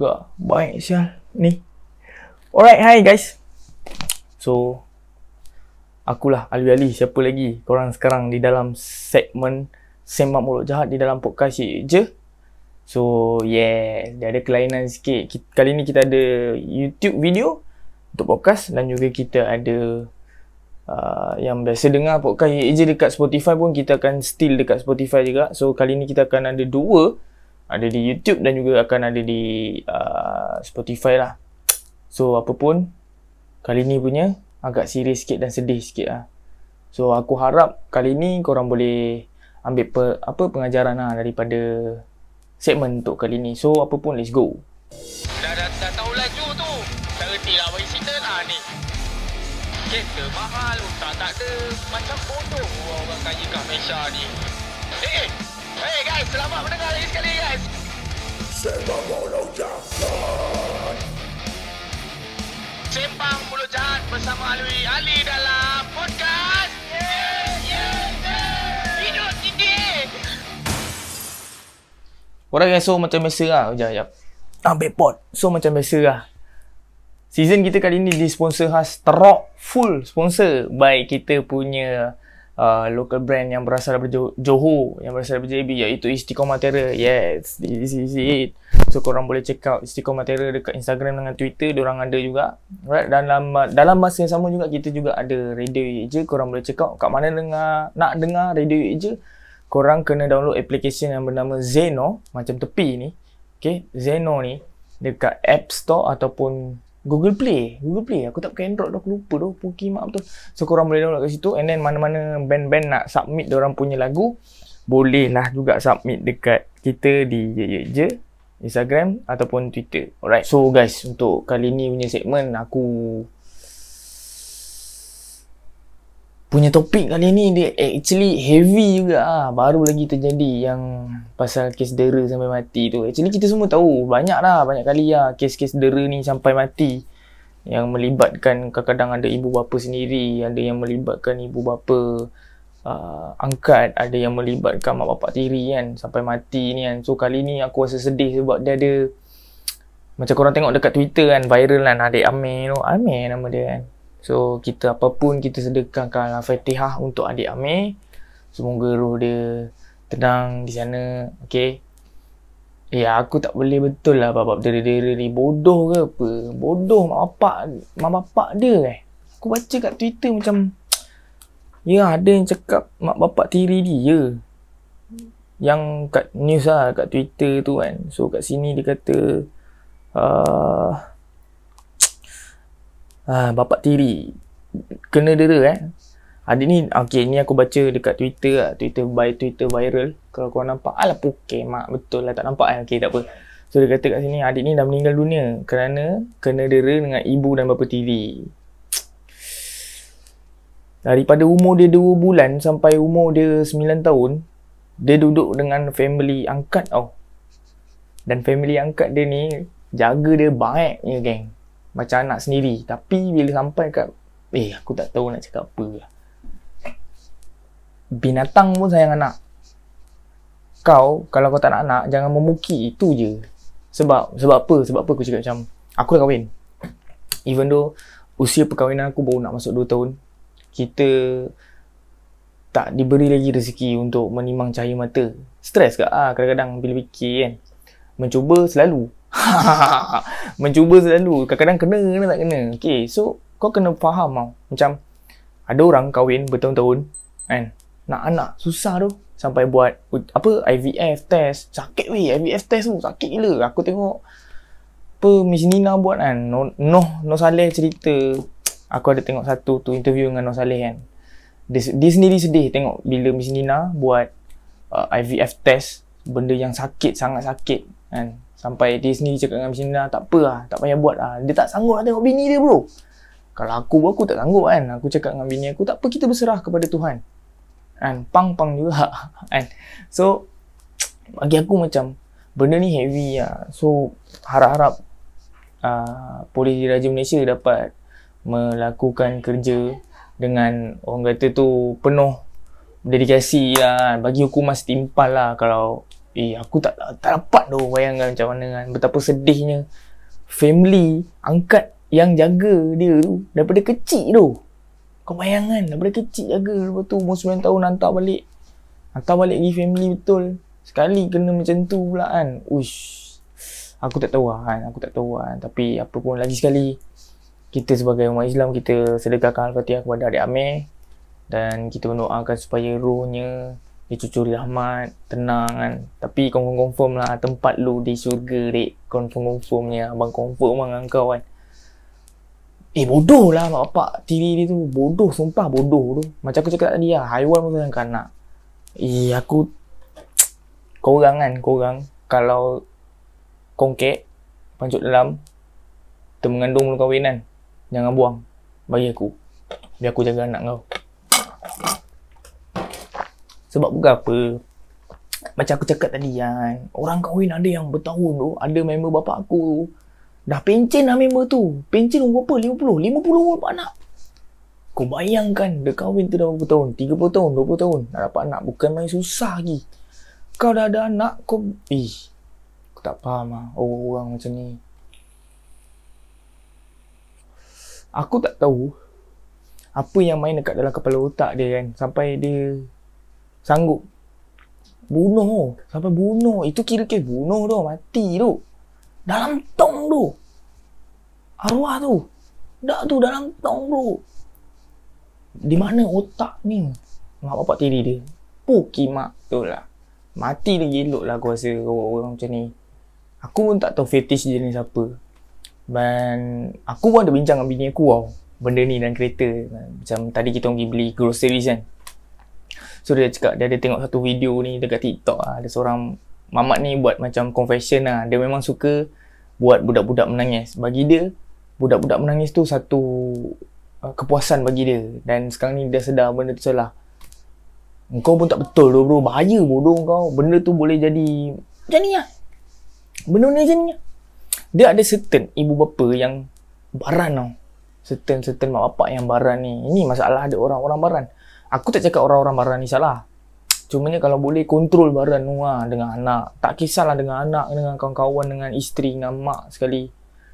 juga. Baik sial ni. Alright, hi guys. So akulah Ali Ali siapa lagi korang sekarang di dalam segmen Semak Mulut Jahat di dalam podcast je. So yeah, dia ada kelainan sikit. Kali ni kita ada YouTube video untuk podcast dan juga kita ada uh, yang biasa dengar podcast je dekat Spotify pun kita akan still dekat Spotify juga. So kali ni kita akan ada dua ada di YouTube dan juga akan ada di uh, Spotify lah. So apa pun kali ni punya agak serius sikit dan sedih sikit lah. So aku harap kali ni korang boleh ambil pe, apa pengajaran lah daripada segmen untuk kali ni. So apa pun let's go. Dah, dah, dah tahu laju tu. Tak reti lah bagi cerita lah ni. Kereta mahal, tak tak ada. Macam bodoh orang kaya kat Malaysia ni. Eh, eh, hey guys, selamat mendengar lagi sekali guys. Sembang Mulut Jahat Sembang Mulut Jahat bersama Alwi Ali dalam podcast. Yeah, yeah, yeah. Hidup tinggi. Orang yang so macam biasa lah. Sekejap, sekejap. Ambil pot. So macam biasa lah. Season kita kali ni disponsor khas Terok Full sponsor by kita punya uh, local brand yang berasal dari Jo- Johor yang berasal dari JB iaitu Istiqomah Terror. Yes, this is it. So korang boleh check out Istiqomah Terror dekat Instagram dengan Twitter, diorang ada juga. Right, dalam dalam masa yang sama juga kita juga ada Radio je. Korang boleh check out kat mana dengar nak dengar Radio je. Korang kena download application yang bernama Zeno macam tepi ni. Okay, Zeno ni dekat App Store ataupun Google Play. Google Play. Aku tak pakai Android dah. Aku lupa dah. Puki mak betul. So korang boleh download kat situ. And then mana-mana band-band nak submit orang punya lagu. Boleh lah juga submit dekat kita di Ye Ye Je. Instagram ataupun Twitter. Alright. So guys, untuk kali ni punya segmen aku punya topik kali ni dia actually heavy juga ah. Baru lagi terjadi yang pasal kes dera sampai mati tu. Actually kita semua tahu banyak lah banyak kali lah kes-kes dera ni sampai mati yang melibatkan kadang-kadang ada ibu bapa sendiri, ada yang melibatkan ibu bapa uh, angkat, ada yang melibatkan mak bapak tiri kan sampai mati ni kan. So kali ni aku rasa sedih sebab dia ada macam korang tengok dekat Twitter kan viral kan adik Amir tu. Amir nama dia kan. So kita apapun kita sedekahkan Al-Fatihah untuk adik Amir. Semoga roh dia tenang di sana. Okay. Eh aku tak boleh betul lah bab dera-dera ni. Bodoh ke apa? Bodoh mak bapak, mak bapak dia eh. Aku baca kat Twitter macam Ya ada yang cakap mak bapak tiri dia. Yang kat news lah kat Twitter tu kan. So kat sini dia kata uh, Ah, bapak tiri kena dera eh. Adik ni okey ni aku baca dekat Twitter lah. Twitter by Twitter viral. Kalau kau nampak alah pokey mak betul lah tak nampak kan. Okey tak apa. So dia kata kat sini adik ni dah meninggal dunia kerana kena dera dengan ibu dan bapa tiri. Daripada umur dia 2 bulan sampai umur dia 9 tahun, dia duduk dengan family angkat tau. Dan family angkat dia ni jaga dia baiknya geng macam anak sendiri. Tapi bila sampai kat eh aku tak tahu nak cakap apa lah. binatang pun sayang anak. Kau kalau kau tak nak anak jangan memuki. Itu je. Sebab sebab apa? Sebab apa aku cakap macam aku dah kahwin. Even though usia perkahwinan aku baru nak masuk 2 tahun kita tak diberi lagi rezeki untuk menimang cahaya mata. Stres ke? Ah kadang-kadang bila fikir kan. Mencuba selalu mencuba selalu. Kadang-kadang kena kena tak kena. Okay so kau kena faham tau. Macam ada orang kahwin bertahun-tahun kan? Nak anak susah tu. Sampai buat apa IVF test. Sakit weh. IVF test tu sakit gila. Aku tengok apa Miss Nina buat kan? Noh Noh no Saleh cerita. Aku ada tengok satu tu interview dengan Noh Saleh kan? Dia, dia sendiri sedih tengok bila Miss Nina buat uh, IVF test. Benda yang sakit sangat sakit kan Sampai dia sendiri cakap dengan Miss tak apa lah, tak payah buat lah. Dia tak sanggup nak tengok bini dia bro. Kalau aku, aku tak sanggup kan. Aku cakap dengan bini aku, tak apa kita berserah kepada Tuhan. Kan, pang-pang juga. Kan. So, bagi aku macam, benda ni heavy lah. So, harap-harap uh, Polis Diraja Malaysia dapat melakukan kerja dengan orang kata tu penuh dedikasi lah. Bagi hukuman setimpal lah kalau Eh aku tak tak dapat tu bayangkan macam mana kan. Betapa sedihnya family angkat yang jaga dia tu daripada kecil tu. Kau bayangkan daripada kecil jaga lepas tu umur 9 tahun hantar balik. Hantar balik pergi family betul. Sekali kena macam tu pula kan. Uish. Aku tak tahu lah kan. Aku tak tahu lah kan. Tapi apa pun lagi sekali. Kita sebagai umat Islam kita sedekahkan Al-Fatihah kepada adik Amir. Dan kita mendoakan supaya rohnya dicucuri rahmat, tenang kan. Tapi confirm-confirm lah tempat lu di syurga dek. Confirm-confirmnya. Abang confirm dengan kau kan. Eh bodoh lah mak bapak tiri dia tu. Bodoh sumpah bodoh tu. Macam aku cakap tadi lah. Haiwan pun sayang kanak. Eh aku korang kan korang kalau kongkek pancut dalam kita mengandung belum kahwin kan jangan buang bagi aku biar aku jaga anak kau sebab bukan apa macam aku cakap tadi kan orang kahwin ada yang bertahun tu ada member bapak aku tu. Dah pencen lah member tu. Pencen umur berapa? 50 50 umur dapat anak. Kau bayangkan dia kahwin tu dah berapa tahun? 30 tahun 20 tahun. Nak dapat anak bukan main susah lagi. Kau dah ada anak kau ih aku tak faham lah orang-orang macam ni. Aku tak tahu apa yang main dekat dalam kepala otak dia kan. Sampai dia sanggup. Bunuh. Sampai bunuh. Itu kira kes bunuh tu. Mati tu. Dalam tong tu. Arwah tu. Dak tu. Dalam tong tu. Di mana otak ni? Mak bapak tiri dia. Pukimak tu lah. Mati lagi elok lah aku rasa orang macam ni. Aku pun tak tahu fetish jenis apa dan aku pun ada bincang dengan bini aku tau. Benda ni dalam kereta. Macam tadi kita pergi beli groceries kan so dia cakap dia ada tengok satu video ni dekat TikTok lah. ada seorang mamat ni buat macam confession lah dia memang suka buat budak-budak menangis bagi dia budak-budak menangis tu satu uh, kepuasan bagi dia dan sekarang ni dia sedar benda tu salah kau pun tak betul tu bro bahaya bodoh kau benda tu boleh jadi macam ni lah benda ni macam ni lah dia ada certain ibu bapa yang baran tau. Certain-certain mak bapak yang baran ni. Ini masalah ada orang-orang baran. Aku tak cakap orang-orang baran ni salah. Cumanya kalau boleh kontrol baran tu lah dengan anak. Tak kisahlah dengan anak, dengan kawan-kawan, dengan isteri, dengan mak sekali.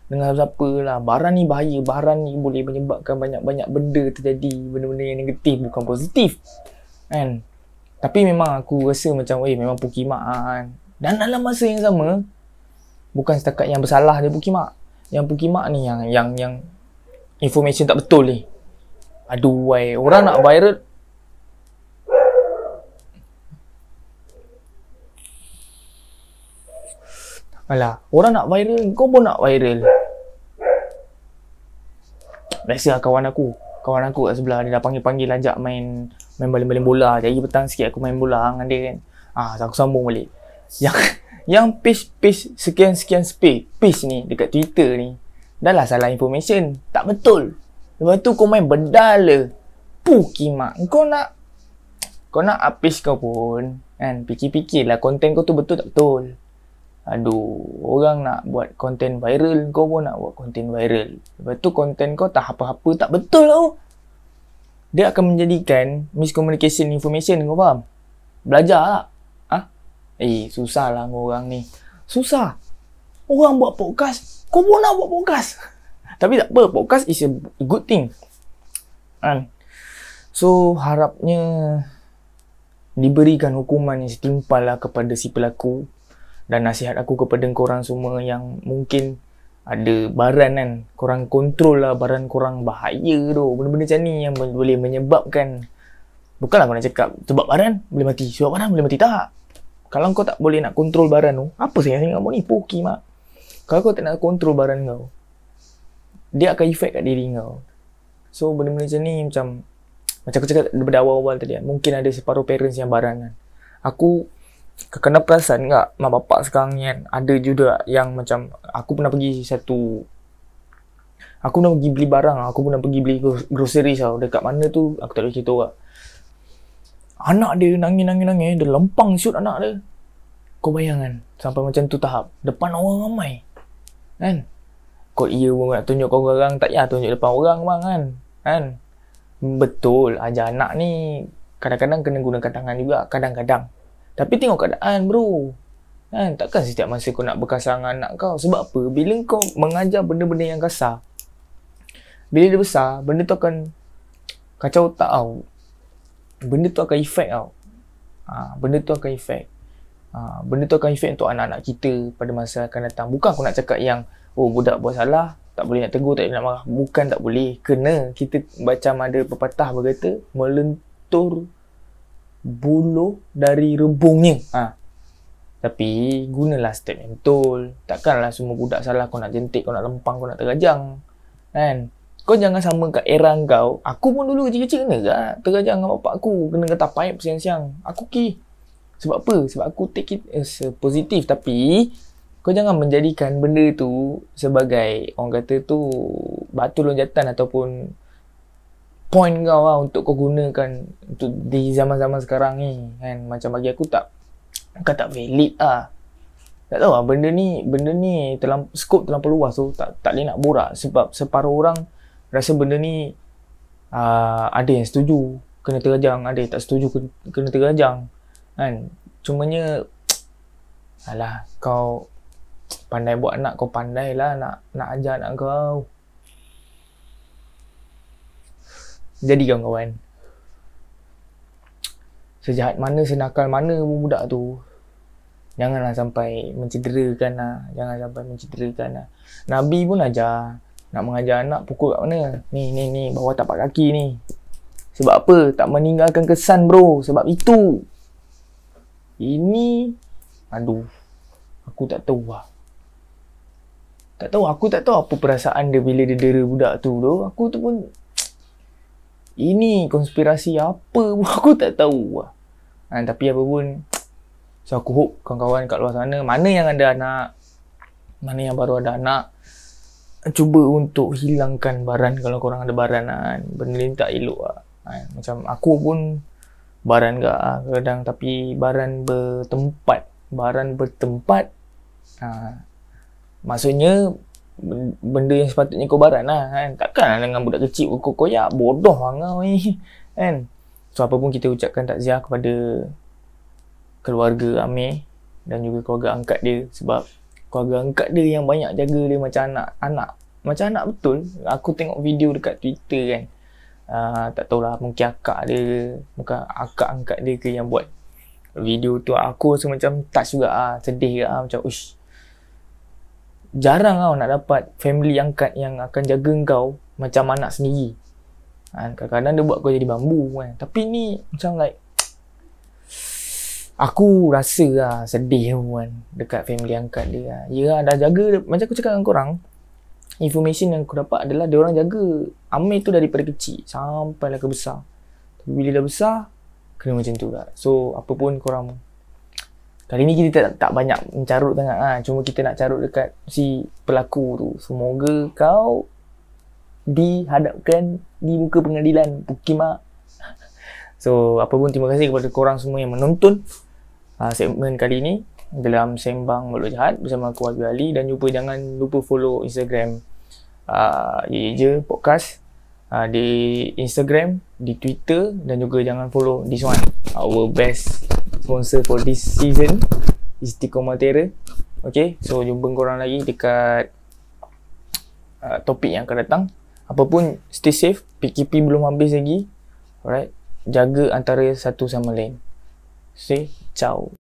Dengan siapa lah. Baran ni bahaya. Baran ni boleh menyebabkan banyak-banyak benda terjadi. Benda-benda yang negatif bukan positif. Kan? Tapi memang aku rasa macam, eh memang pukimak kan. Dan dalam masa yang sama, bukan setakat yang bersalah dia Pukimak. Yang Pukimak ni yang yang yang information tak betul ni. Aduh wai, orang nak viral Alah, orang nak viral, kau pun nak viral. Biasa lah kawan aku. Kawan aku kat sebelah, dia dah panggil-panggil ajak main main baling-baling bola. Jadi petang sikit aku main bola dengan dia kan. Ah, aku sambung balik. Yang yang page-page sekian-sekian space page ni dekat Twitter ni dah lah salah information tak betul lepas tu kau main berdala pukimak kau nak kau nak update kau pun kan fikir-fikir lah konten kau tu betul tak betul aduh orang nak buat konten viral kau pun nak buat konten viral lepas tu konten kau tak apa-apa tak betul tau dia akan menjadikan miscommunication information kau faham belajar lah Eh, susah lah orang ni. Susah. Orang buat podcast, kau pun nak buat podcast. Tapi tak apa, podcast is a good thing. Kan? So, harapnya diberikan hukuman yang setimpal lah kepada si pelaku dan nasihat aku kepada korang semua yang mungkin ada baran kan korang kontrol lah baran korang bahaya tu benda-benda macam ni yang boleh menyebabkan bukanlah nak cakap sebab baran boleh mati sebab baran boleh mati tak kalau kau tak boleh nak kontrol baran tu, apa sih yang kamu ni? Poki mak. Kalau kau tak nak kontrol baran kau, dia akan efek kat diri kau. So, benda-benda macam ni macam, macam aku cakap daripada awal-awal tadi kan, mungkin ada separuh parents yang baran kan. Aku kena perasan tak mak bapak sekarang ni kan, ada juga yang macam, aku pernah pergi satu, aku pernah pergi beli barang, aku pernah pergi beli groceries tau, dekat mana tu, aku tak boleh cerita orang. Anak dia nangis-nangis-nangis Dia lempang shoot anak dia. Kau bayangkan Sampai macam tu tahap. Depan orang ramai. Kan? Kau iya pun nak tunjuk kau orang. Tak payah tunjuk depan orang bang kan? Kan? Betul. Ajar anak ni. Kadang-kadang kena gunakan tangan juga. Kadang-kadang Tapi tengok keadaan bro Kan? Takkan setiap masa kau nak berkasar dengan anak kau. Sebab apa? Bila kau mengajar benda-benda yang kasar, bila dia besar, benda tu akan kacau otak tau. Benda tu akan efek tau. Ha, benda tu akan efek. Ha, benda tu akan efek untuk anak-anak kita pada masa akan datang. Bukan aku nak cakap yang, oh budak buat salah, tak boleh nak tegur, tak boleh nak marah. Bukan tak boleh. Kena kita macam ada pepatah berkata, melentur buluh dari rebungnya. Ha. Tapi gunalah step yang betul. Takkanlah semua budak salah kau nak jentik, kau nak lempang, kau nak terajang. Kan? Kau jangan sama kat era kau. Aku pun dulu kecil-kecil kena ke terajang dengan bapak aku. Kena kata paip siang-siang. Aku ki. Sebab apa? Sebab aku take it as positif. Tapi kau jangan menjadikan benda tu sebagai orang kata tu batu lonjatan ataupun point kau lah untuk kau gunakan untuk di zaman-zaman sekarang ni kan? Macam bagi aku tak kau tak valid lah. Tak tahu lah benda ni benda ni terlamp, skop terlampau luas tu tak, tak boleh nak borak. Sebab separuh orang rasa benda ni uh, ada yang setuju kena terajang. Ada yang tak setuju kena, kena terajang kan? Cumanya alah kau pandai buat anak kau pandai lah nak nak ajar anak kau jadi kawan-kawan. Sejahat mana senakal mana budak tu janganlah sampai mencederakan lah. Jangan sampai mencederakan lah. Nabi pun ajar. Nak mengajar anak pukul kat mana? Ni ni ni bawah tapak kaki ni. Sebab apa? Tak meninggalkan kesan bro. Sebab itu. Ini aduh aku tak tahu lah. Tak tahu aku tak tahu apa perasaan dia bila dia dera budak tu tu aku tu pun ini konspirasi apa pun aku tak tahu lah. Ha, tapi apa pun so aku hope kawan-kawan kat luar sana mana yang ada anak mana yang baru ada anak cuba untuk hilangkan baran kalau korang ada baran kan. benda ni tak elok lah. Ha, macam aku pun baran lah kadang tapi baran bertempat baran bertempat ha, maksudnya benda yang sepatutnya kau barat lah kan? Takkan dengan budak kecil kau koyak bodoh lah kau ni kan? So apa pun kita ucapkan takziah kepada keluarga Amir dan juga keluarga angkat dia sebab keluarga angkat dia yang banyak jaga dia macam anak anak. Macam anak betul. Aku tengok video dekat Twitter kan? Uh, tak tahulah mungkin akak dia mungkin akak angkat dia ke yang buat video tu. Aku rasa macam touch juga ah sedih juga ah macam ush jarang kau nak dapat family angkat yang akan jaga kau macam anak sendiri. Ha, kadang-kadang dia buat kau jadi bambu kan. Tapi ni macam like aku rasa lah sedih kan dekat family angkat dia. Lah. Ya dah jaga macam aku cakap dengan korang information yang aku dapat adalah dia orang jaga Amir tu daripada kecil sampai lah ke besar. Tapi bila dah besar kena macam tu lah. So apa pun korang Kali ni kita tak, tak banyak mencarut sangat ha. Cuma kita nak carut dekat si pelaku tu. Semoga kau dihadapkan di muka pengadilan Pukima So apa pun terima kasih kepada korang semua yang menonton uh, segmen kali ni dalam Sembang Mulut Jahat bersama aku Abi Ali. Dan juga jangan lupa follow Instagram uh, Ye Je Podcast uh, di Instagram, di Twitter dan juga jangan follow this one. Our best sponsor for this season Istiqomah Terra Okay, so jumpa korang lagi dekat uh, topik yang akan datang. Apapun, stay safe. PKP belum habis lagi. Alright Jaga antara satu sama lain. Say, ciao